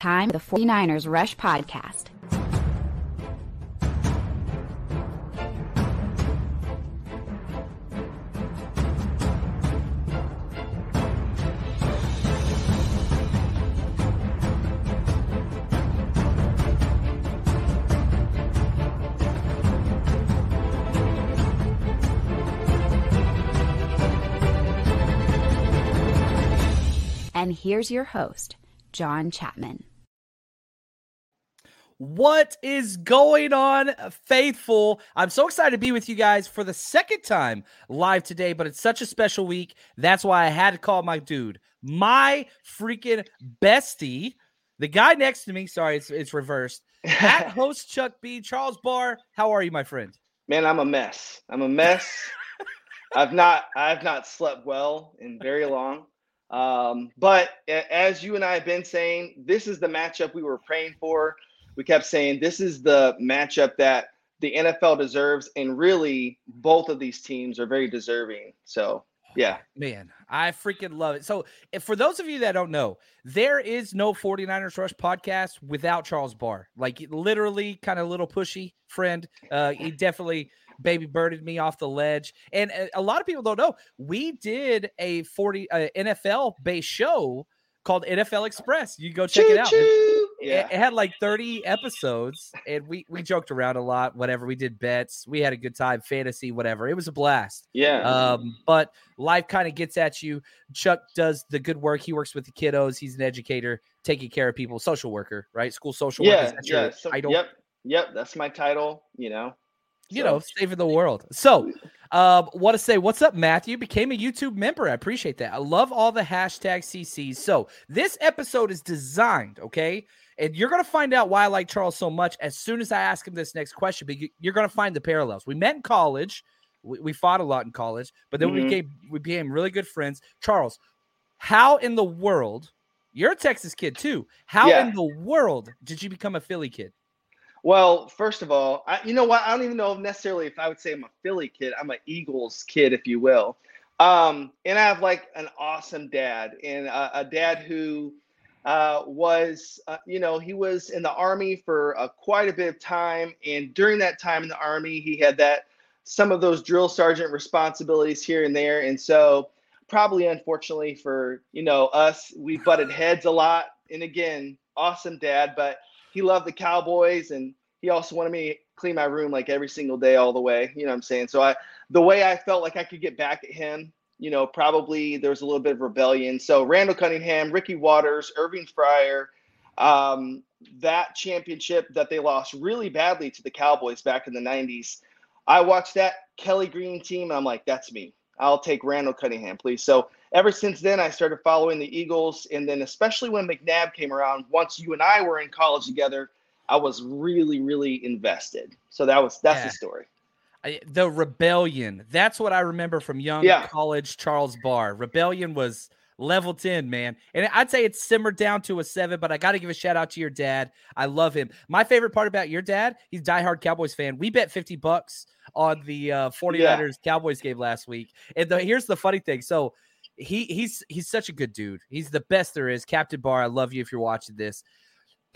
Time the 49ers Rush Podcast. And here's your host, John Chapman. What is going on, faithful? I'm so excited to be with you guys for the second time live today, but it's such a special week. That's why I had to call my dude, my freaking bestie, the guy next to me. Sorry, it's, it's reversed. At host Chuck B. Charles Barr, how are you, my friend? Man, I'm a mess. I'm a mess. I've not I've not slept well in very long. Um, but as you and I have been saying, this is the matchup we were praying for. We kept saying this is the matchup that the NFL deserves, and really both of these teams are very deserving. So yeah. Man, I freaking love it. So, for those of you that don't know, there is no 49ers Rush podcast without Charles Barr. Like, literally, kind of little pushy friend. Uh, he definitely baby birded me off the ledge. And uh, a lot of people don't know we did a 40 uh, NFL based show called NFL Express. You go check choo, it out. It, yeah. it, had like 30 episodes and we we joked around a lot, whatever. We did bets. We had a good time, fantasy, whatever. It was a blast. Yeah. Um, but life kind of gets at you. Chuck does the good work. He works with the kiddos. He's an educator, taking care of people, social worker, right? School social yeah, worker. Yeah. So, yep. Yep. That's my title, you know you so. know, saving the world. So, um, want to say what's up, Matthew? Became a YouTube member. I appreciate that. I love all the hashtag CCs. So, this episode is designed, okay? And you're going to find out why I like Charles so much as soon as I ask him this next question. But you're going to find the parallels. We met in college. We, we fought a lot in college, but then mm-hmm. we became we became really good friends. Charles, how in the world? You're a Texas kid too. How yeah. in the world did you become a Philly kid? Well, first of all, I, you know what? I don't even know necessarily if I would say I'm a Philly kid. I'm an Eagles kid, if you will. Um, and I have like an awesome dad, and a, a dad who uh, was, uh, you know, he was in the army for uh, quite a bit of time, and during that time in the army, he had that some of those drill sergeant responsibilities here and there, and so probably unfortunately for you know us, we butted heads a lot. And again, awesome dad, but he loved the Cowboys and he also wanted me to clean my room like every single day all the way. You know what I'm saying? So I the way I felt like I could get back at him, you know, probably there was a little bit of rebellion. So Randall Cunningham, Ricky Watters, Irving Fryar, um, that championship that they lost really badly to the Cowboys back in the 90s. I watched that Kelly Green team and I'm like, that's me. I'll take Randall Cunningham, please. So ever since then, I started following the Eagles. And then, especially when McNabb came around, once you and I were in college together, I was really, really invested. So that was that's yeah. the story. I, the rebellion. That's what I remember from young yeah. college Charles Barr. Rebellion was level 10, man. And I'd say it's simmered down to a seven, but I got to give a shout out to your dad. I love him. My favorite part about your dad, he's a diehard Cowboys fan. We bet 50 bucks on the uh, 49ers yeah. Cowboys game last week. And the, here's the funny thing. So he he's he's such a good dude. He's the best there is. Captain Barr, I love you if you're watching this.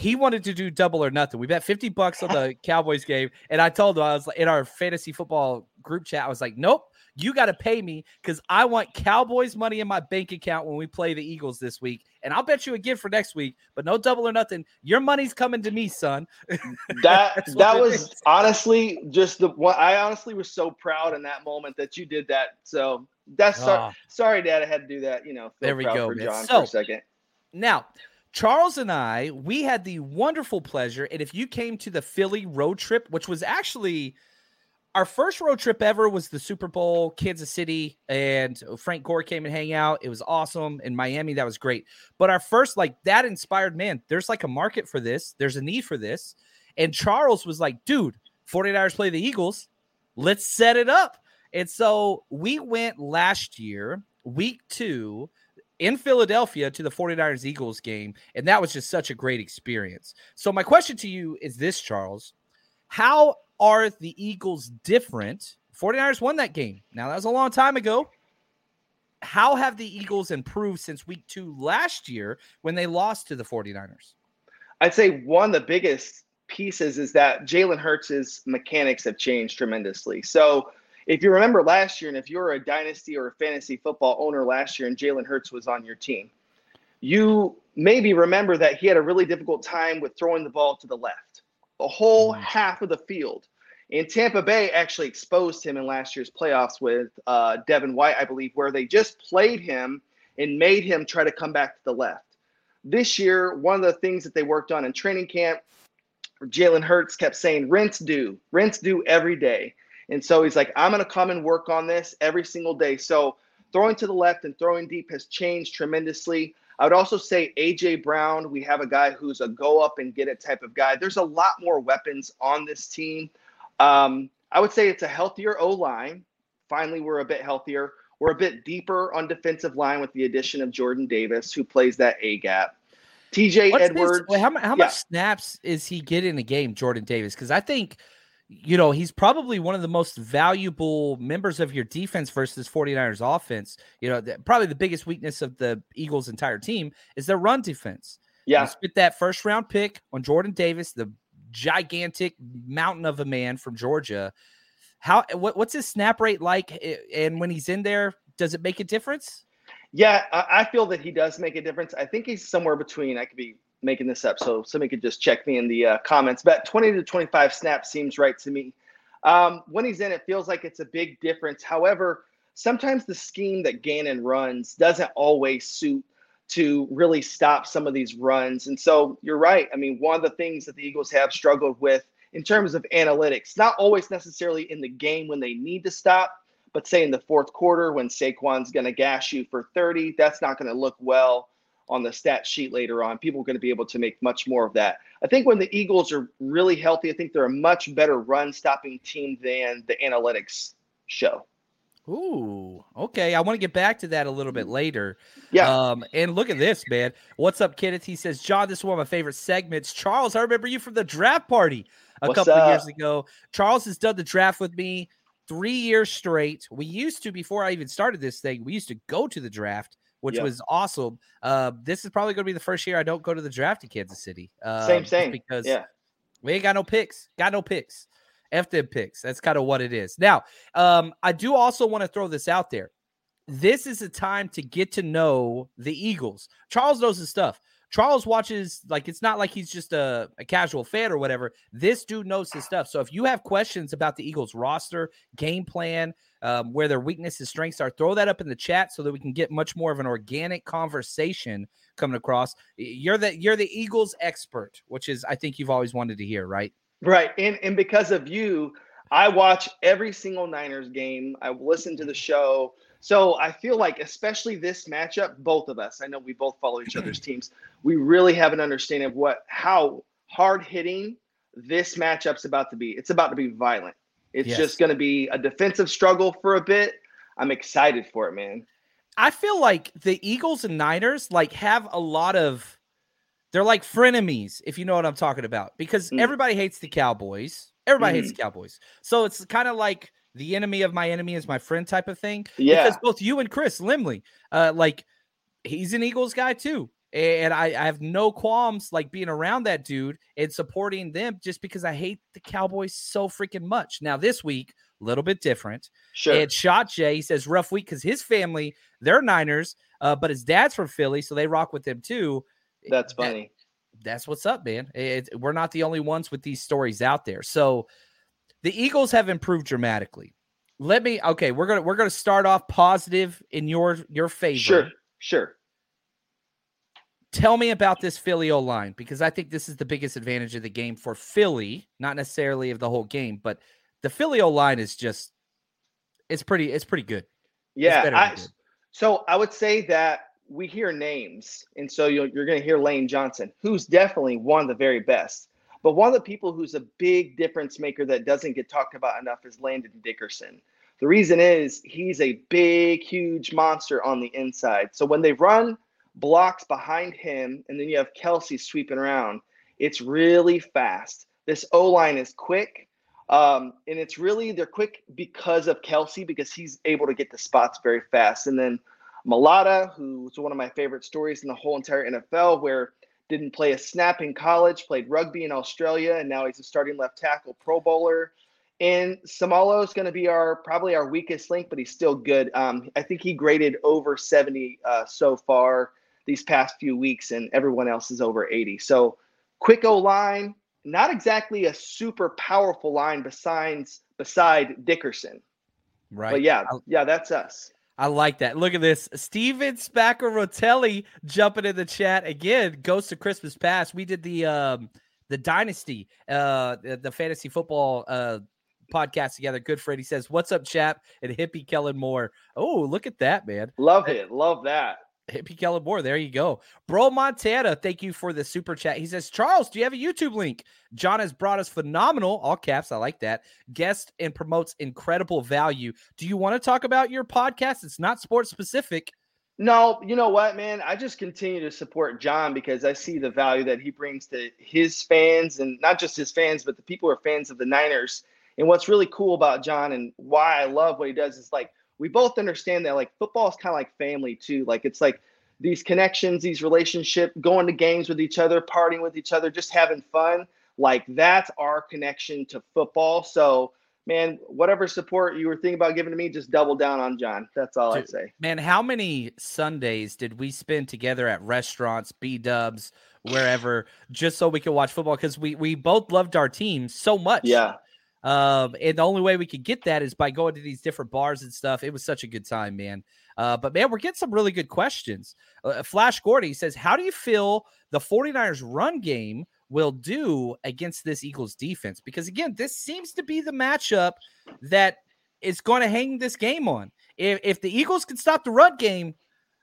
He wanted to do double or nothing. We bet 50 bucks on the Cowboys game. And I told him, I was like, in our fantasy football group chat, I was like, nope, you got to pay me because I want Cowboys money in my bank account when we play the Eagles this week. and I'll bet you again for next week. But no double or nothing. Your money's coming to me, son. that that was honestly just the one. I honestly was so proud in that moment that you did that. So that's oh. sorry, sorry, Dad. I had to do that. You know, there we go, for John so, for a second. Now, Charles and I, we had the wonderful pleasure, and if you came to the Philly road trip, which was actually our first road trip ever was the Super Bowl, Kansas City, and Frank Gore came and hang out. It was awesome. In Miami, that was great. But our first, like that inspired, man, there's like a market for this. There's a need for this. And Charles was like, dude, 49ers play the Eagles. Let's set it up. And so we went last year, week two, in Philadelphia to the 49ers Eagles game. And that was just such a great experience. So, my question to you is this, Charles. How are the Eagles different? 49ers won that game. Now, that was a long time ago. How have the Eagles improved since week two last year when they lost to the 49ers? I'd say one of the biggest pieces is that Jalen Hurts' mechanics have changed tremendously. So, if you remember last year, and if you're a dynasty or a fantasy football owner last year and Jalen Hurts was on your team, you maybe remember that he had a really difficult time with throwing the ball to the left, a whole mm-hmm. half of the field. And Tampa Bay actually exposed him in last year's playoffs with uh, Devin White, I believe, where they just played him and made him try to come back to the left. This year, one of the things that they worked on in training camp, Jalen Hurts kept saying, rinse do, rinse do every day. And so he's like, I'm going to come and work on this every single day. So throwing to the left and throwing deep has changed tremendously. I would also say AJ Brown, we have a guy who's a go up and get it type of guy. There's a lot more weapons on this team. Um, I would say it's a healthier O line. Finally, we're a bit healthier. We're a bit deeper on defensive line with the addition of Jordan Davis, who plays that A gap. TJ Edwards. Wait, how, how yeah. much snaps is he getting a game, Jordan Davis? Because I think you know, he's probably one of the most valuable members of your defense versus 49ers offense. You know, the, probably the biggest weakness of the Eagles' entire team is their run defense. Yeah. You spit that first round pick on Jordan Davis, the gigantic mountain of a man from Georgia. How what, what's his snap rate like? And when he's in there, does it make a difference? Yeah, I feel that he does make a difference. I think he's somewhere between. I could be making this up, so somebody could just check me in the uh, comments. But 20 to 25 snaps seems right to me. Um, when he's in, it feels like it's a big difference. However, sometimes the scheme that Gannon runs doesn't always suit to really stop some of these runs. And so you're right. I mean, one of the things that the Eagles have struggled with in terms of analytics, not always necessarily in the game when they need to stop, but say in the fourth quarter when Saquon's going to gash you for 30, that's not going to look well on the stat sheet later on. People are going to be able to make much more of that. I think when the Eagles are really healthy, I think they're a much better run stopping team than the analytics show. Ooh, okay. I want to get back to that a little bit later. Yeah. Um, and look at this, man. What's up, Kenneth? He says, John, this is one of my favorite segments. Charles, I remember you from the draft party a What's couple of years ago. Charles has done the draft with me three years straight. We used to, before I even started this thing, we used to go to the draft which yep. was awesome. Uh, this is probably going to be the first year I don't go to the draft in Kansas City. Uh, same, same. Because yeah. we ain't got no picks. Got no picks. F them picks. That's kind of what it is. Now, um, I do also want to throw this out there. This is a time to get to know the Eagles. Charles knows his stuff. Charles watches like it's not like he's just a, a, casual fan or whatever. This dude knows his stuff. So if you have questions about the Eagles roster, game plan, um, where their weaknesses, strengths are, throw that up in the chat so that we can get much more of an organic conversation coming across. You're the you're the Eagles expert, which is I think you've always wanted to hear, right? Right. And and because of you, I watch every single Niners game. I listen to the show. So I feel like, especially this matchup, both of us, I know we both follow each other's teams. We really have an understanding of what, how hard hitting this matchup's about to be. It's about to be violent. It's yes. just going to be a defensive struggle for a bit. I'm excited for it, man. I feel like the Eagles and Niners like have a lot of they're like frenemies, if you know what I'm talking about, because mm. everybody hates the Cowboys. Everybody mm. hates the Cowboys. So it's kind of like the enemy of my enemy is my friend type of thing. Yeah. Because both you and Chris Limley, uh, like he's an Eagles guy too. And I, I have no qualms like being around that dude and supporting them just because I hate the Cowboys so freaking much. Now, this week, a little bit different. Sure. And Shot Jay he says rough week because his family they're Niners, uh, but his dad's from Philly, so they rock with him too. That's funny. That, that's what's up, man. It, we're not the only ones with these stories out there. So the Eagles have improved dramatically. Let me okay, we're gonna we're gonna start off positive in your your favor. Sure, sure. Tell me about this Philly O line because I think this is the biggest advantage of the game for Philly, not necessarily of the whole game, but the Philly O line is just it's pretty it's pretty good. Yeah, I, good. so I would say that we hear names, and so you're, you're going to hear Lane Johnson, who's definitely one of the very best. But one of the people who's a big difference maker that doesn't get talked about enough is Landon Dickerson. The reason is he's a big, huge monster on the inside. So when they run blocks behind him, and then you have Kelce sweeping around, it's really fast. This O line is quick. Um, and it's really they're quick because of Kelce because he's able to get the spots very fast. And then Mailata, who's one of my favorite stories in the whole entire NFL, where didn't play a snap in college, played rugby in Australia, and now he's a starting left tackle, Pro Bowler. And Seumalo is going to be our probably our weakest link, but he's still good. Um, I think he graded over 70 uh, so far these past few weeks, and everyone else is over 80. So quick O line, not exactly a super powerful line besides beside Dickerson. Right. But yeah, yeah, that's us. I like that. Look at this. Steven Spaccarotelli jumping in the chat again. Ghost of Christmas Past. We did the um the Dynasty, uh the, fantasy football uh podcast together. Good Freddy says, What's up, chap? And hippie Kellen Moore. Oh, look at that, man. Love it. Love that. Hippie Kellen Moore. There you go. Bro Montana, thank you for the super chat. He says, Charles, do you have a YouTube link? John has brought us phenomenal, all caps. I like that. Guest and promotes incredible value. Do you want to talk about your podcast? It's not sports specific. No, you know what, man? I just continue to support John because I see the value that he brings to his fans and not just his fans, but the people who are fans of the Niners. And what's really cool about John and why I love what he does is like we both understand that like football is kind of like family too. Like it's like these connections, these relationships, going to games with each other, partying with each other, just having fun. Like that's our connection to football. So, man, whatever support you were thinking about giving to me, just double down on John. That's all Dude, I'd say. Man, how many Sundays did we spend together at restaurants, B dubs, wherever, just so we could watch football? Because we we both loved our team so much. Yeah. Um, and the only way we could get that is by going to these different bars and stuff. It was such a good time, man. Uh, but man, we're getting some really good questions. Uh, Flash Gordy says, How do you feel the 49ers run game will do against this Eagles defense? Because again, this seems to be the matchup that is going to hang this game on. If, if the Eagles can stop the run game,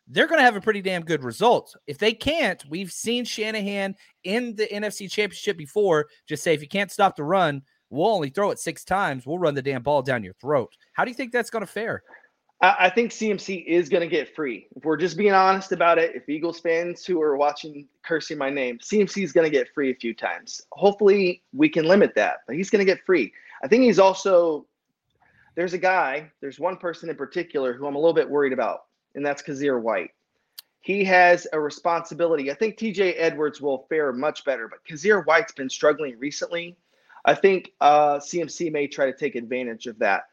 they're going to have a pretty damn good result. If they can't, we've seen Shanahan in the NFC Championship before just say, if you can't stop the run, we'll only throw it six times. We'll run the damn ball down your throat. How do you think that's going to fare? I think CMC is going to get free. If we're just being honest about it, if Eagles fans who are watching cursing my name, CMC is going to get free a few times. Hopefully, we can limit that, but he's going to get free. I think he's also there's a guy, there's one person in particular who I'm a little bit worried about, and that's Kyzir White. He has a responsibility. I think TJ Edwards will fare much better, but Kyzir White's been struggling recently. I think uh, CMC may try to take advantage of that.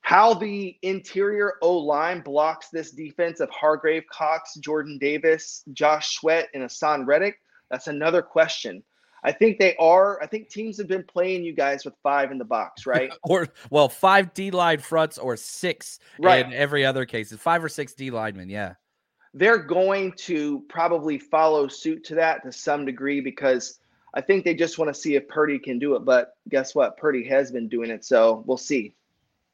How the interior O line blocks this defense of Hargrave, Cox, Jordan Davis, Josh Sweat, and Haason Reddick, that's another question. I think they are. I think teams have been playing you guys with five in the box, right? or well, five D line fronts or six right. in every other case. Five or six D linemen, yeah. They're going to probably follow suit to that to some degree because I think they just want to see if Purdy can do it. But guess what? Purdy has been doing it, so we'll see.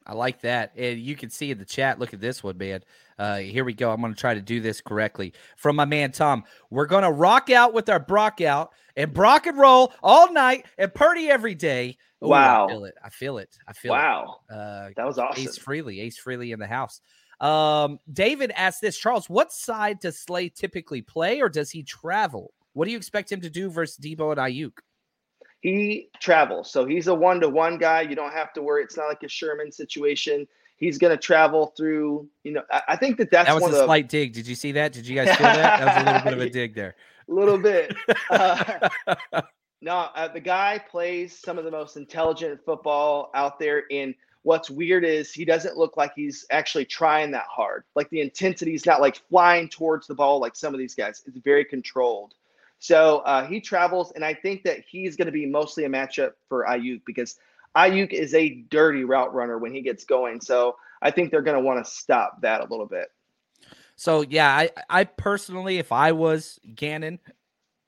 I like that. And you can see in the chat, look at this one, man. Uh, here we go. I'm going to try to do this correctly. From my man Tom, we're going to rock out with our Brock out and Brock and roll all night and Purdy every day. Ooh, wow. I feel it. I feel it. I feel wow. it. Wow. Uh, that was awesome. Ace Freely, Ace Freely in the house. Um, David asked this Charles, what side does Slay typically play or does he travel? What do you expect him to do versus Debo and Aiyuk? he travels. So he's a one to one guy. You don't have to worry. It's not like a Sherman situation. He's going to travel through, you know, I, I think that that's that was a the, slight dig. Did you see that? Did you guys feel that? That was a little bit of a dig there. A little bit. Uh, no, uh, the guy plays some of the most intelligent football out there. And What's weird is he doesn't look like he's actually trying that hard. Like the intensity is not like flying towards the ball like some of these guys. It's very controlled. So uh, he travels, and I think that he's going to be mostly a matchup for Aiyuk because Aiyuk is a dirty route runner when he gets going. So I think they're going to want to stop that a little bit. So yeah, I I personally, if I was Gannon,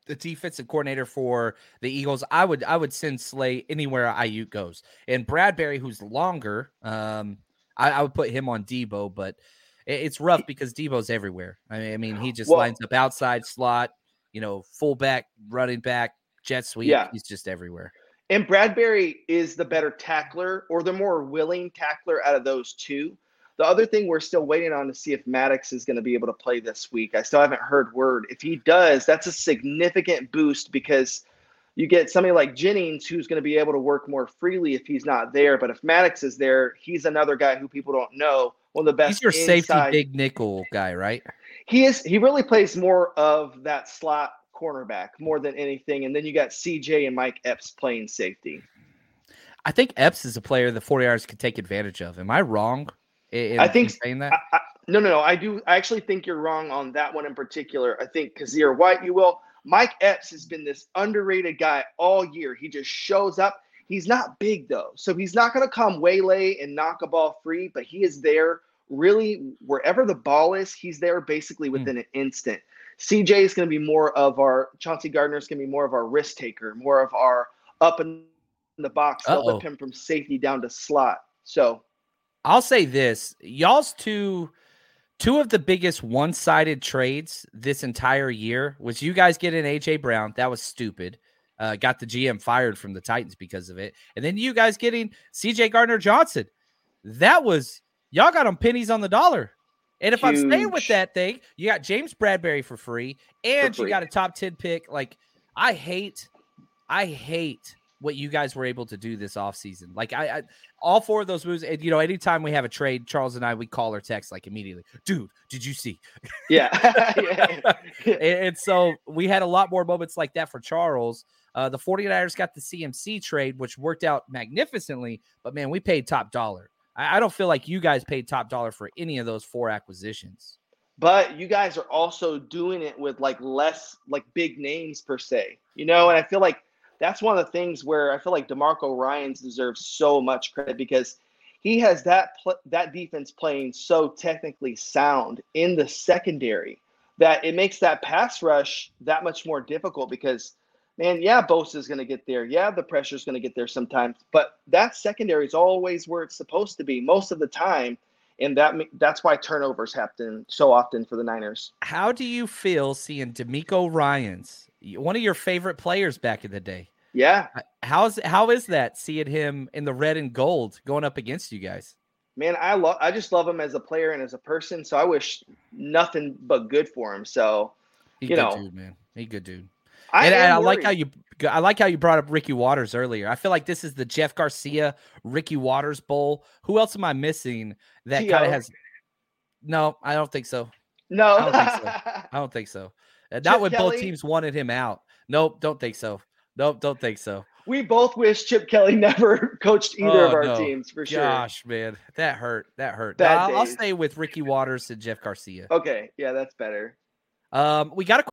the defensive coordinator for the Eagles, I would I would send Slay anywhere Aiyuk goes. And Bradberry, who's longer, um, I, I would put him on Debo, but it, it's rough because Debo's everywhere. I mean, I mean he just well, lines up outside slot, you know, fullback, running back, jet sweep. Yeah. He's just everywhere. And Bradberry is the better tackler or the more willing tackler out of those two. The other thing we're still waiting on to see if Maddox is going to be able to play this week. I still haven't heard word. If he does, that's a significant boost because you get somebody like Jennings who's going to be able to work more freely if he's not there. But if Maddox is there, he's another guy who people don't know. One of the best. He's your inside. safety big nickel guy, right? He is. He really plays more of that slot cornerback more than anything. And then you got CJ and Mike Epps playing safety. I think Epps is a player the 49ers could take advantage of. Am I wrong? In, I think saying that. I, I, no, no, no. I do. I actually think you're wrong on that one in particular. I think Kyzir White, you will. Mike Epps has been this underrated guy all year. He just shows up. He's not big though, so he's not going to come waylay and knock a ball free. But he is there, really, wherever the ball is. He's there basically hmm. within mm. an instant. CJ is going to be more of our Chauncey Gardner is going to be more of our risk taker, more of our up in the box, help him from safety down to slot. So I'll say this: y'all's two two of the biggest one-sided trades this entire year was you guys getting AJ Brown. That was stupid. Uh, got the GM fired from the Titans because of it, and then you guys getting CJ Gardner Johnson. That was y'all got them pennies on the dollar. And if Huge. I'm staying with that thing, you got James Bradberry for free, and for free. you got a top ten pick. Like I hate, I hate what you guys were able to do this offseason. Like I, I, all four of those moves, and you know, anytime we have a trade, Charles and I, we call or text like immediately, dude, did you see? Yeah. yeah. and, and, so we had a lot more moments like that for Charles. Uh, the 49ers got the CMC trade, which worked out magnificently, but man, we paid top dollar. I, I don't feel like you guys paid top dollar for any of those four acquisitions. But you guys are also doing it with like less like big names per se, you know, and I feel like that's one of the things where I feel like DeMeco Ryans deserves so much credit because he has that pl- that defense playing so technically sound in the secondary that it makes that pass rush that much more difficult because man, yeah, Bosa is going to get there. Yeah, the pressure is going to get there sometimes, but that secondary is always where it's supposed to be most of the time. And that that's why turnovers happen so often for the Niners. How do you feel seeing DeMeco Ryans one of your favorite players back in the day. Yeah. Uh, how's how is that seeing him in the red and gold going up against you guys? Man, I love I just love him as a player and as a person. So I wish nothing but good for him. So he you know, dude, man, he good dude. I, and, and I like how you I like how you brought up Ricky Watters earlier. I feel like this is the Jeff Garcia Ricky Watters Bowl. Who else am I missing that kind of has? No, I don't think so. No, I don't think so. I don't think so. Not when Kelly, both teams wanted him out. Nope, don't think so. Nope, don't think so. We both wish Chip Kelly never coached either oh, of our no. teams for sure. Gosh, man, that hurt. That hurt. No, I'll, I'll, stay with Ricky Watters and Jeff Garcia. Okay, yeah, that's better. Um, we got a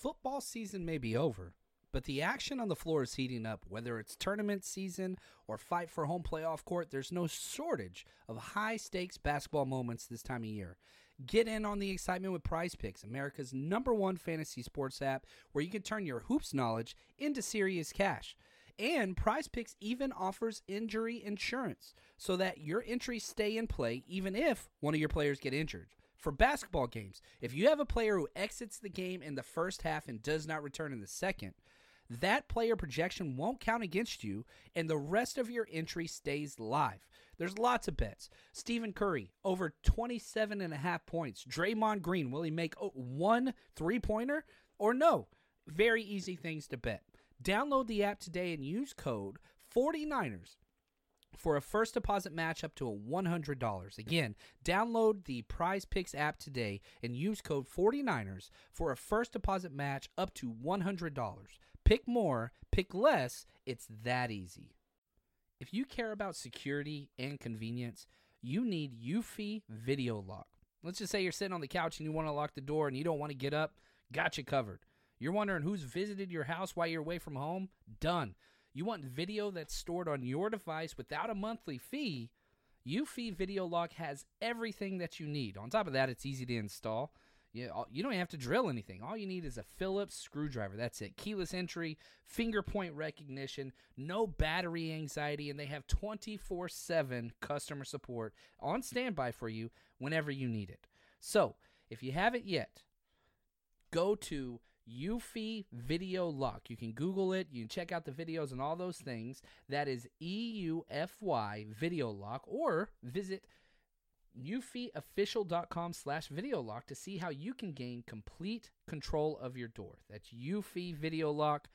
football season may be over, but the action on the floor is heating up. Whether it's tournament season or fight for home playoff court, there's no shortage of high stakes basketball moments this time of year. Get in on the excitement with Prize Picks, America's number one fantasy sports app, where you can turn your hoops knowledge into serious cash. And Prize Picks even offers injury insurance so that your entries stay in play even if one of your players get injured. For basketball games, if you have a player who exits the game in the first half and does not return in the second, that player projection won't count against you and the rest of your entry stays live. There's lots of bets. Stephen Curry, over 27 and a half points. Draymond Green, will he make oh, one three pointer or no? Very easy things to bet. Download the app today and use code 49ers for a first deposit match up to a $100. Again, download the Prize Picks app today and use code 49ers for a first deposit match up to $100. Pick more, pick less, it's that easy. If you care about security and convenience, you need Eufy Video Lock. Let's just say you're sitting on the couch and you want to lock the door and you don't want to get up. Got you covered. You're wondering who's visited your house while you're away from home? Done. You want video that's stored on your device without a monthly fee? Eufy Video Lock has everything that you need. On top of that, it's easy to install. You, you don't have to drill anything. All you need is a Phillips screwdriver. That's it. Keyless entry, finger point recognition, no battery anxiety, and they have 24 7 customer support on standby for you whenever you need it. So, if you haven't yet, go to Eufy Video Lock. You can Google it. You can check out the videos and all those things. That is E U F Y Video Lock, or visit eufyofficial.com slash video lock to see how you can gain complete control of your door. That's Eufy Video Lock.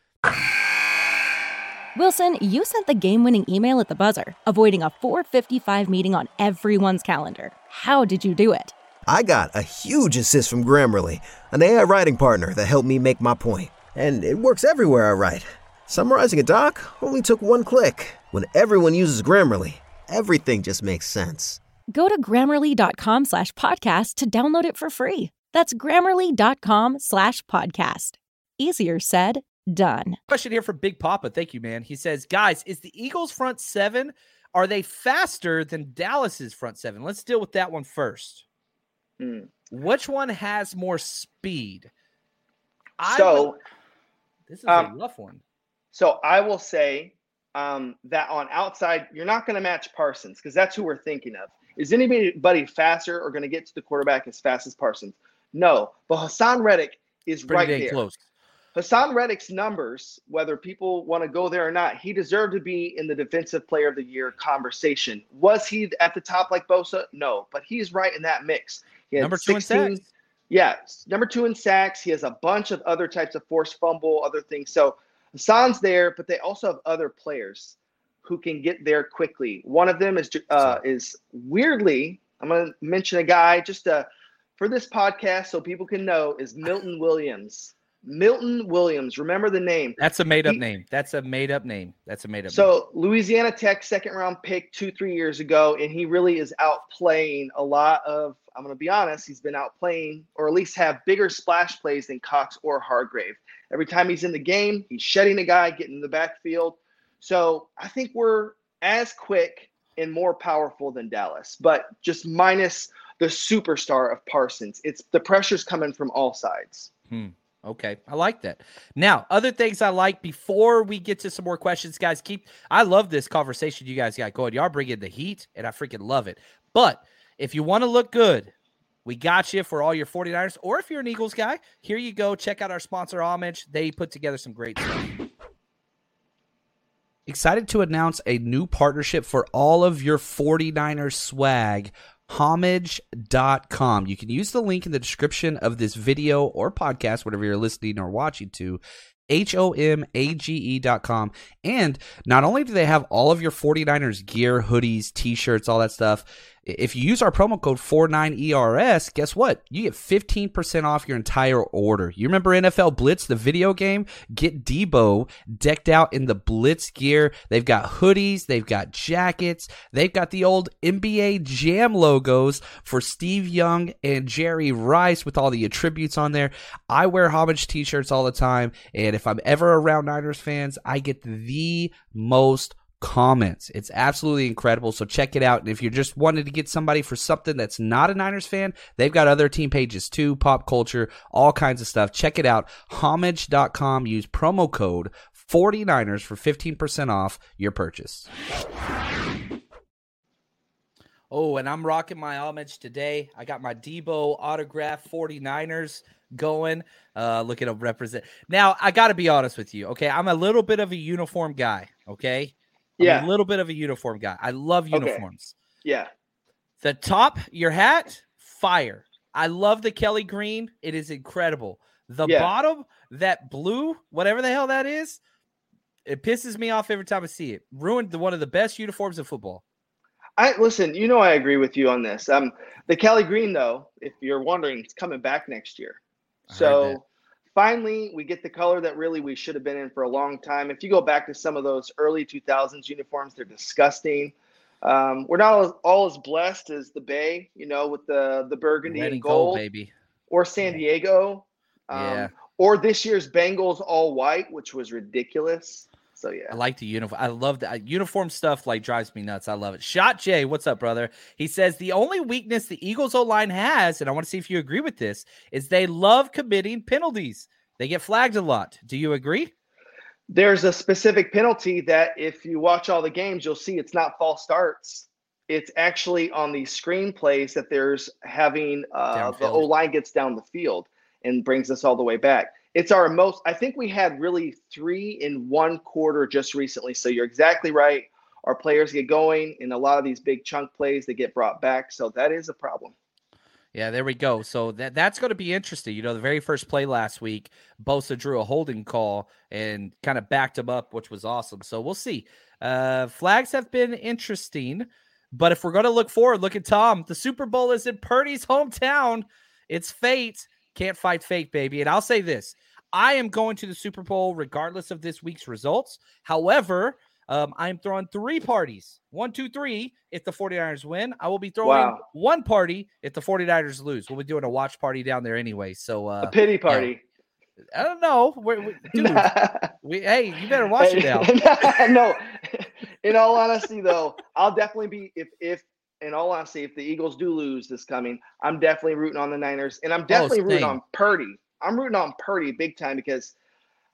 Wilson, you sent the game-winning email at the buzzer, avoiding a 455 meeting on everyone's calendar. How did you do it? I got a huge assist from Grammarly, an AI writing partner that helped me make my point. And it works everywhere I write. Summarizing a doc only took one click. When everyone uses Grammarly, everything just makes sense. Go to grammarly.com slash podcast to download it for free. That's grammarly.com slash podcast. Easier said, done. Question here from Big Papa. Thank you, man. He says, guys, is the Eagles front seven, are they faster than Dallas's front seven? Let's deal with that one first. Hmm. Which one has more speed? So, would, this is um, a rough one. So I will say um, that on outside, you're not going to match Parsons because that's who we're thinking of. Is anybody faster or going to get to the quarterback as fast as Parsons? No, but Haason Reddick is Pretty right there. Close. Haason Reddick's numbers, whether people want to go there or not, he deserved to be in the Defensive Player of the Year conversation. Was he at the top like Bosa? No, but he's right in that mix. He number 16, two in sacks. Yeah, number two in sacks. He has a bunch of other types of forced fumble, other things. So Haason's there, but they also have other players who can get there quickly. One of them is uh, is weirdly, I'm going to mention a guy just uh, for this podcast so people can know is Milton Williams. Milton Williams. Remember the name. That's a made up he, name. That's a made up name. That's a made up name. So name. Louisiana Tech second round pick two, three years ago, and he really is outplaying a lot of I'm gonna be honest, he's been outplaying or at least have bigger splash plays than Cox or Hargrave. Every time he's in the game, he's shedding a guy, getting in the backfield. So I think we're as quick and more powerful than Dallas, but just minus the superstar of Parsons. It's the pressure's coming from all sides. Hmm. Okay, I like that. Now, other things I like before we get to some more questions, guys. Keep I love this conversation you guys got going. Y'all bring in the heat, and I freaking love it. But if you want to look good, we got you for all your 49ers, or if you're an Eagles guy, here you go. Check out our sponsor, Homage. They put together some great stuff. Excited to announce a new partnership for all of your 49ers swag homage.com. You can use the link in the description of this video or podcast, whatever you're listening or watching to. H O M A G E dot com. And not only do they have all of your 49ers gear, hoodies, t shirts, all that stuff, if you use our promo code 49ERS, guess what? You get 15% off your entire order. You remember NFL Blitz, the video game? Get Debo decked out in the Blitz gear. They've got hoodies, they've got jackets, they've got the old NBA Jam logos for Steve Young and Jerry Rice with all the attributes on there. I wear homage t shirts all the time, and if I'm ever around Niners fans, I get the most comments. It's absolutely incredible. So check it out. And if you're just wanting to get somebody for something that's not a Niners fan, they've got other team pages too, pop culture, all kinds of stuff. Check it out. Homage.com. Use promo code 49ers for 15% off your purchase. Oh, and I'm rocking my homage today. I got my Debo autograph 49ers going. Uh, looking to represent. Now, I got to be honest with you. Okay. I'm a little bit of a uniform guy. Okay. Yeah. I'm a little bit of a uniform guy. I love uniforms. Okay. Yeah. The top, your hat, fire. I love the Kelly green. It is incredible. The yeah. bottom, that blue, whatever the hell that is, it pisses me off every time I see it. Ruined the, one of the best uniforms in football. I listen, you know I agree with you on this. Um the Kelly Green though, if you're wondering, it's coming back next year. So finally we get the color that really we should have been in for a long time. If you go back to some of those early 2000s uniforms, they're disgusting. Um, we're not all, all, as blessed as the Bay, you know, with the the burgundy and gold, gold, baby, or San Diego, um, yeah, or this year's Bengals all white, which was ridiculous. So yeah, I like the uniform. I love the uh, uniform stuff. Like drives me nuts. I love it. Shot Jay, what's up, brother? He says the only weakness the Eagles O line has, and I want to see if you agree with this, is they love committing penalties. They get flagged a lot. Do you agree? There's a specific penalty that if you watch all the games, you'll see it's not false starts. It's actually on the screenplays that there's having uh, the O line gets down the field and brings us all the way back. It's our most, I think we had really three in one quarter just recently. So you're exactly right. Our players get going in a lot of these big chunk plays, they get brought back. So that is a problem. Yeah, there we go. So that that's going to be interesting. You know, the very first play last week, Bosa drew a holding call and kind of backed him up, which was awesome. So we'll see. Uh, flags have been interesting, but if we're going to look forward, look at Tom. The Super Bowl is in Purdy's hometown. It's fate. Can't fight fate, baby. And I'll say this: I am going to the Super Bowl regardless of this week's results. However, um, I'm throwing three parties. One, two, three. If the 49ers win, I will be throwing wow. one party if the 49ers lose. We'll be doing a watch party down there anyway. So uh, a pity party. Yeah. I don't know. We're, we, dude, we, hey, you better watch it now. no, in all honesty, though, I'll definitely be if if in all honesty, if the Eagles do lose this coming, I'm definitely rooting on the Niners, and I'm oh, definitely oh, rooting on Purdy. I'm rooting on Purdy big time because,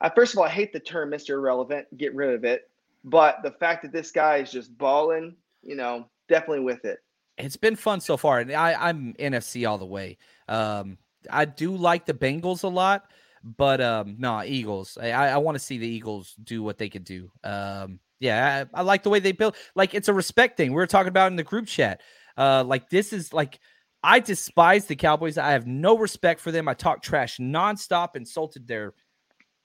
I, first of all, I hate the term Mr. Irrelevant. Get rid of it. But the fact that this guy is just balling, you know, definitely with it. It's been fun so far, and I, I'm NFC all the way. Um, I do like the Bengals a lot, but um, no Eagles. I, I want to see the Eagles do what they could do. Um, yeah, I, I, like the way they build. Like it's a respect thing. We were talking about in the group chat. Uh, like this is like I despise the Cowboys. I have no respect for them. I talk trash nonstop, insulted their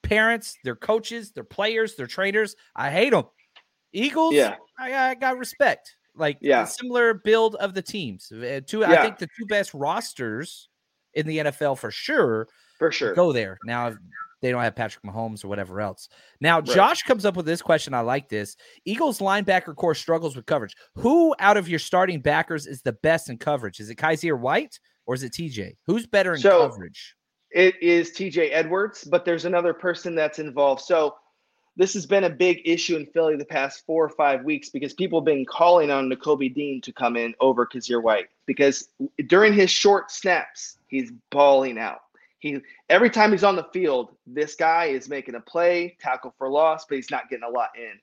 parents, their coaches, their players, their trainers. I hate them. Eagles, yeah, I, I got respect. Like yeah. similar build of the teams. Uh, two, yeah. I think the two best rosters in the NFL for sure. For sure, go there now. They don't have Patrick Mahomes or whatever else. Now, right. Josh comes up with this question. I like this. Eagles linebacker core struggles with coverage. Who out of your starting backers is the best in coverage? Is it Kyzir White or is it TJ? Who's better in so, coverage? It is TJ Edwards, but there's another person that's involved. So this has been a big issue in Philly the past four or five weeks because people have been calling on Nakobe Dean to come in over Kyzir White because during his short snaps, he's balling out. He every time he's on the field, this guy is making a play, tackle for loss, but he's not getting a lot in.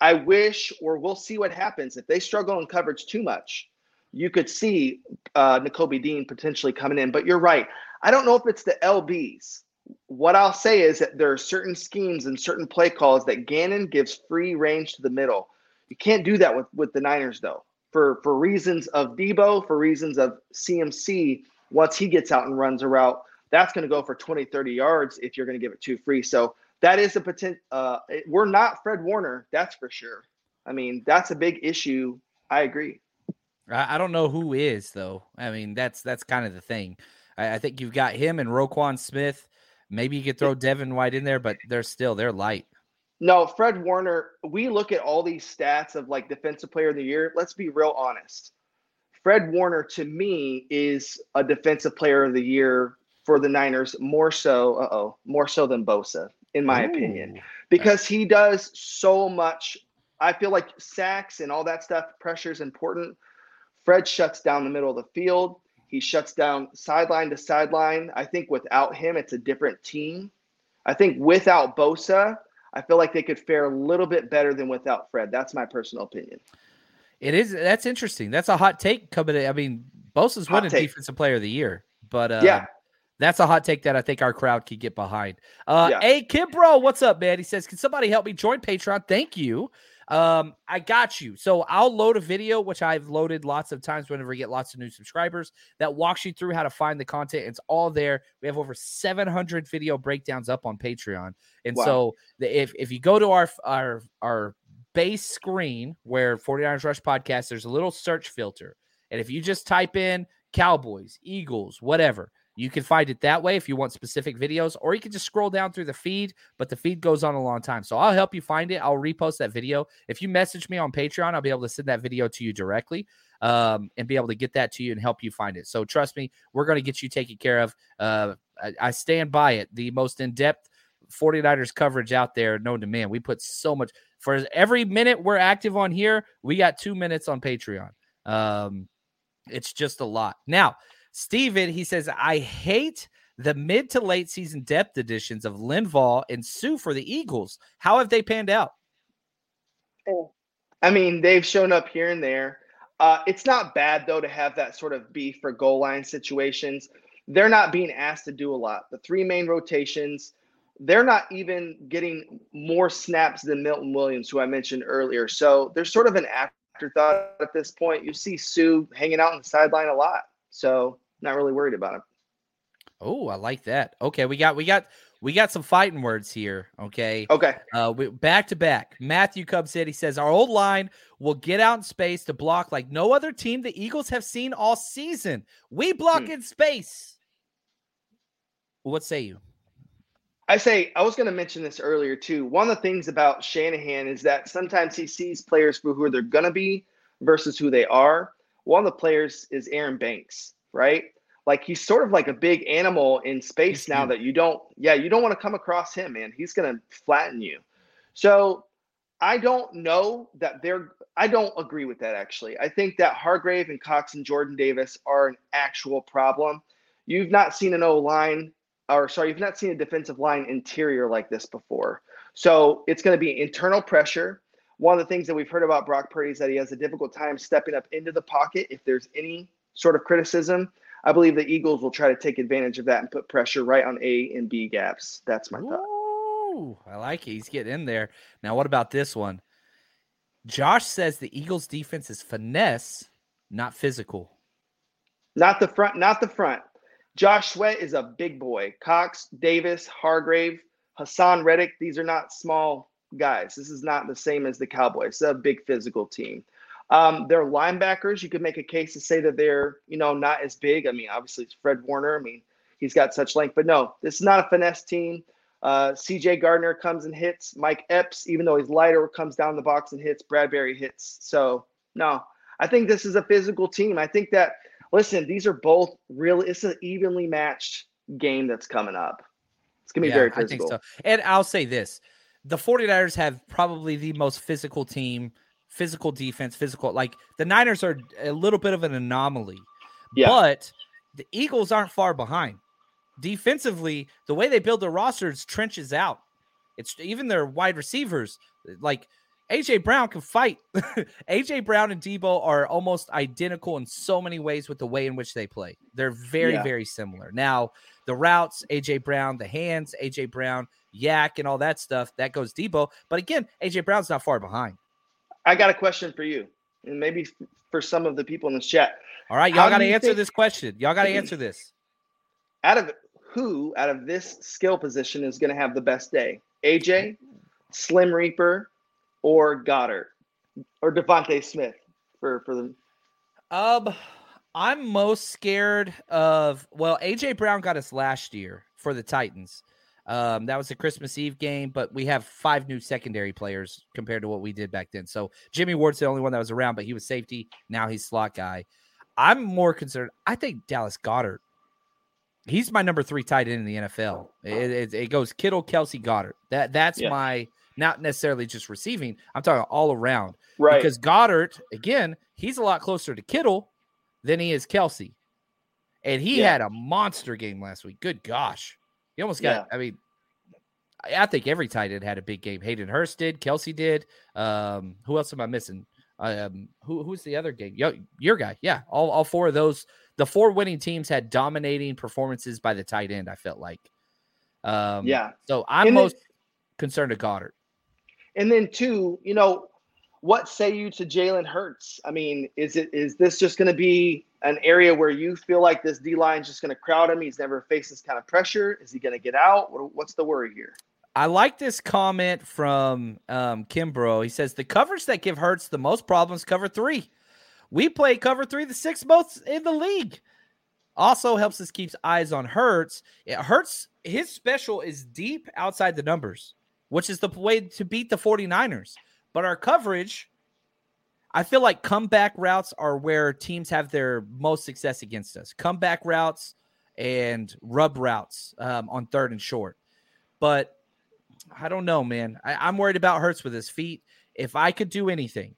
I wish, or we'll see what happens if they struggle in coverage too much. You could see uh, Nakobe Dean potentially coming in, but you're right. I don't know if it's the LBs. What I'll say is that there are certain schemes and certain play calls that Gannon gives free range to the middle. You can't do that with with the Niners though. For for reasons of Debo, for reasons of CMC, once he gets out and runs a route, that's going to go for 20, 30 yards if you're going to give it two free. So that is a potential. Uh, we're not Fred Warner, that's for sure. I mean, that's a big issue. I agree. I don't know who is though. I mean, that's that's kind of the thing. I, I think you've got him and Roquan Smith. Maybe you could throw Devin White in there, but they're still they're light. No, Fred Warner. We look at all these stats of like defensive player of the year. Let's be real honest. Fred Warner to me is a defensive player of the year for the Niners more so. Uh oh, more so than Bosa, in my Ooh. opinion, because he does so much. I feel like sacks and all that stuff, pressure is important. Fred shuts down the middle of the field. He shuts down sideline to sideline. I think without him, it's a different team. I think without Bosa, I feel like they could fare a little bit better than without Fred. That's my personal opinion. It is. That's interesting. That's a hot take coming. In. I mean, Bosa's hot winning take. defensive player of the year, but uh, yeah, that's a hot take that I think our crowd could get behind. Uh, yeah. Hey, Kid Bro, what's up, man? He says, "Can somebody help me join Patreon?" Thank you. Um, I got you. So I'll load a video, which I've loaded lots of times whenever we get lots of new subscribers, that walks you through how to find the content. It's all there. We have over 700 video breakdowns up on Patreon. And wow. so the, if, if you go to our, our, our base screen where 49ers Rush podcast, there's a little search filter. And if you just type in Cowboys, Eagles, whatever, You can find it that way if you want specific videos, or you can just scroll down through the feed, but the feed goes on a long time. So I'll help you find it. I'll repost that video. If you message me on Patreon, I'll be able to send that video to you directly um, and be able to get that to you and help you find it. So trust me, we're going to get you taken care of. Uh, I, I stand by it. The most in depth 49ers coverage out there known to man. We put so much for every minute we're active on here, we got two minutes on Patreon. Um, it's just a lot. Now, Steven, he says, I hate the mid to late season depth additions of Linval and Suh for the Eagles. How have they panned out? I mean, they've shown up here and there. Uh, it's not bad though to have that sort of beef for goal line situations. They're not being asked to do a lot. The three main rotations, they're not even getting more snaps than Milton Williams, who I mentioned earlier. So there's sort of an afterthought at this point. You see Suh hanging out on the sideline a lot. So not really worried about him. Oh, I like that. Okay, we got we got we got some fighting words here. Okay. Okay. Uh, we, back to back. Matthew Cub said he says our old line will get out in space to block like no other team the Eagles have seen all season. We block hmm. in space. What say you? I say I was going to mention this earlier too. One of the things about Shanahan is that sometimes he sees players for who they're going to be versus who they are. One of the players is Aaron Banks, right? Like he's sort of like a big animal in space now that you don't, yeah, you don't want to come across him, man. He's going to flatten you. So I don't know that they're, I don't agree with that actually. I think that Hargrave and Cox and Jordan Davis are an actual problem. You've not seen an O line, or sorry, you've not seen a defensive line interior like this before. So it's going to be internal pressure. One of the things that we've heard about Brock Purdy is that he has a difficult time stepping up into the pocket if there's any sort of criticism. I believe the Eagles will try to take advantage of that and put pressure right on A and B gaps. That's my thought. Ooh, I like it. He's getting in there. Now, what about this one? Josh says the Eagles defense is finesse, not physical. Not the front, not the front. Josh Sweat is a big boy. Cox, Davis, Hargrave, Haason Reddick, these are not small guys. This is not the same as the Cowboys. It's a big physical team. Um, their linebackers, you could make a case to say that they're, you know, not as big. I mean, obviously it's Fred Warner. I mean, he's got such length, but no, this is not a finesse team. Uh, CJ Gardner comes and hits. Mike Epps, even though he's lighter, comes down the box and hits. Bradberry hits. So no, I think this is a physical team. I think that listen, these are both really. It's an evenly matched game that's coming up. It's gonna be yeah, very physical. I think so. And I'll say this: the 49ers have probably the most physical team physical defense, physical. Like the Niners are a little bit of an anomaly, yeah. but the Eagles aren't far behind. Defensively, the way they build their rosters trenches out. It's even their wide receivers. Like AJ Brown can fight. AJ Brown and Deebo are almost identical in so many ways with the way in which they play. They're very, yeah. very similar. Now, the routes, AJ Brown, the hands, AJ Brown, YAC, and all that stuff, that goes Deebo. But again, AJ Brown's not far behind. I got a question for you, and maybe for some of the people in the chat. All right, y'all got to answer think, this question. Y'all got to answer this. Out of who out of this skill position is going to have the best day? AJ, Slim Reaper, or Goedert, or DeVonta Smith for for the. Um, I'm most scared of. Well, AJ Brown got us last year for the Titans. Um, that was a Christmas Eve game, but we have five new secondary players compared to what we did back then. So Jimmy Ward's the only one that was around, but he was safety. Now he's slot guy. I'm more concerned. I think Dallas Goedert. He's my number three tight end in the NFL. It, it, it goes Kittle, Kelce, Goedert. That that's yeah. my not necessarily just receiving. I'm talking all around. Right. Because Goedert, again, he's a lot closer to Kittle than he is Kelce, And he yeah. had a monster game last week. Good gosh. He almost got. Yeah. I mean, I think every tight end had a big game. Hayden Hurst did. Kelce did. Um, who else am I missing? Um, who who's the other game? Yo, your guy. Yeah, all all four of those. The four winning teams had dominating performances by the tight end. I felt like. Um, yeah. So I'm and most then, concerned to Goedert. And then two, you know, what say you to Jalen Hurts? I mean, is it is this just going to be an area where you feel like this D line is just going to crowd him? He's never faced this kind of pressure. Is he going to get out? What, what's the worry here? I like this comment from um, Kimbro. He says the covers that give Hurts the most problems cover three. We play cover three the sixth most in the league. Also helps us keep eyes on Hurts. It hurts his special is deep outside the numbers, which is the way to beat the 49ers. But our coverage, I feel like comeback routes are where teams have their most success against us. Comeback routes and rub routes um, on third and short. But I don't know, man. I, am worried about Hurts with his feet. If I could do anything,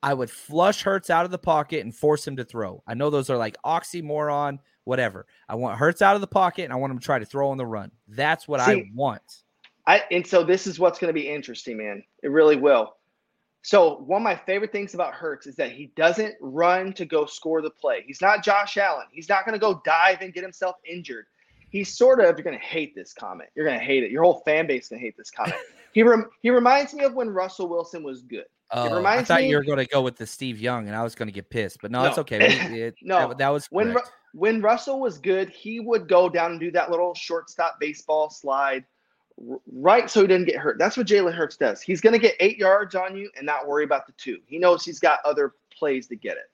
I would flush Hurts out of the pocket and force him to throw. I know those are like oxymoron, whatever. I want Hurts out of the pocket and I want him to try to throw on the run. That's what See, I want. I and so this is what's going to be interesting, man. It really will. So one of my favorite things about Hurts is that he doesn't run to go score the play. He's not Josh Allen. He's not going to go dive and get himself injured he's sort of you're gonna hate this comment. You're gonna hate it. Your whole fan base is gonna hate this comment. he rem, he reminds me of when Russell Wilson was good. Oh, it reminds I thought me, you were going to go with the Steve Young, and I was going to get pissed, but no, no. it's okay. It, no, that, that was when when Russell was good. He would go down and do that little shortstop baseball slide, right, so he didn't get hurt. That's what Jalen Hurts does. He's going to get eight yards on you and not worry about the two. He knows he's got other plays to get it.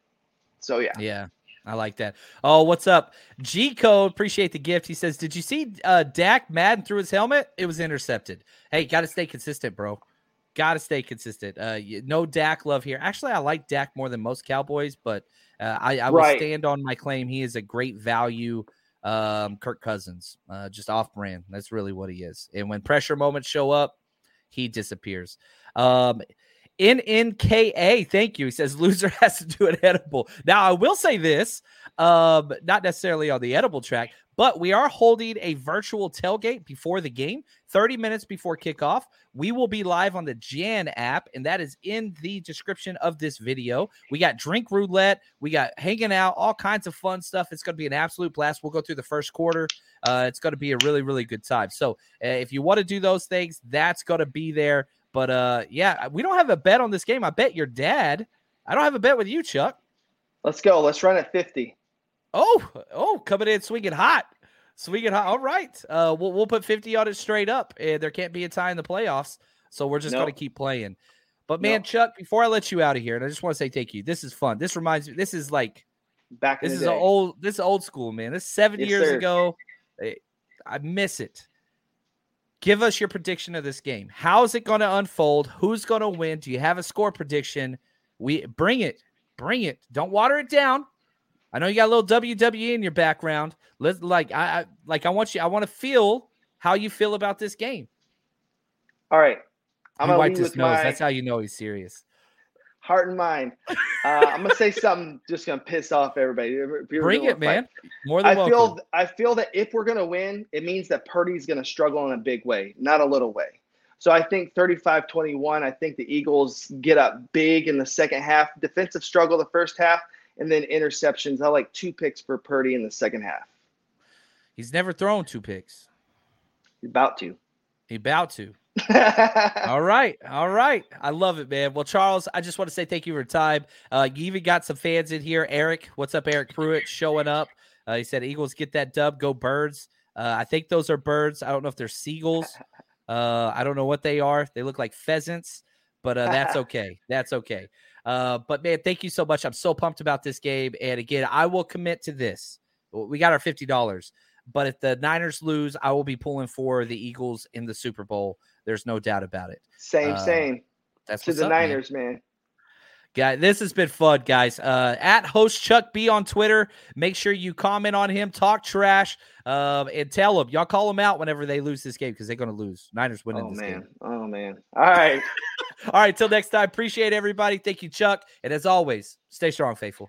So yeah, yeah. I like that. Oh, what's up? G Code, appreciate the gift. He says, Did you see uh Dak Madden through his helmet? It was intercepted. Hey, gotta stay consistent, bro. Gotta stay consistent. Uh no Dak love here. Actually, I like Dak more than most Cowboys, but uh, I, I right. will stand on my claim. He is a great value um Kirk Cousins. Uh just off brand. That's really what he is. And when pressure moments show up, he disappears. Um NNKA, thank you. He says loser has to do an edible. Now, I will say this, um, not necessarily on the edible track, but we are holding a virtual tailgate before the game, 30 minutes before kickoff. We will be live on the Jan app, and that is in the description of this video. We got drink roulette, we got hanging out, all kinds of fun stuff. It's going to be an absolute blast. We'll go through the first quarter. Uh, it's going to be a really, really good time. So, uh, if you want to do those things, that's going to be there. But uh, yeah, we don't have a bet on this game. I bet your dad. I don't have a bet with you, Chuck. Let's go. Let's run at 50. Oh, oh, coming in swinging hot. Swinging hot. All right. Uh, we'll, we'll put 50 on it straight up. And there can't be a tie in the playoffs. So we're just nope. going to keep playing. But man, nope. Chuck, before I let you out of here, and I just want to say thank you. This is fun. This reminds me, this is like back this is day. old this is old school, man. This is seven yes, years sir. ago. I miss it give us your prediction of this game. How is it going to unfold? Who's going to win? Do you have a score prediction? We bring it, bring it. Don't water it down. I know you got a little WWE in your background. Let like I, I like I want you. I want to feel how you feel about this game. All right, I'm he gonna wiped his nose. My... That's how you know he's serious heart and mind. Uh, I'm gonna say something just gonna piss off everybody. Bring it, man. More than I welcome. feel I feel that if we're gonna win, it means that Purdy's gonna struggle in a big way, not a little way. So I think 35-21. I think the Eagles get up big in the second half. Defensive struggle the first half, and then interceptions. I like two picks for Purdy in the second half. He's never thrown two picks. He's about to. He about to all right. All right. I love it, man. Well, Charles, I just want to say thank you for your time. Uh, you even got some fans in here. Eric, what's up, Eric Pruitt, showing up. Uh, he said, Eagles get that dub, go birds. Uh, I think those are birds. I don't know if they're seagulls. Uh, I don't know what they are. They look like pheasants, but uh, that's okay. That's okay. Uh, but man, thank you so much. I'm so pumped about this game. And again, I will commit to this. We got our $50. But if the Niners lose, I will be pulling for the Eagles in the Super Bowl. There's no doubt about it. Same, uh, same. That's to the up, Niners, man. man. Guy, this has been fun, guys. Uh, at host Chuck B on Twitter. Make sure you comment on him, talk trash, uh, and tell him. y'all call him out whenever they lose this game because they're going to lose. Niners winning oh, this man. game. Oh man! All right, all right. Till next time. Appreciate everybody. Thank you, Chuck. And as always, stay strong, faithful.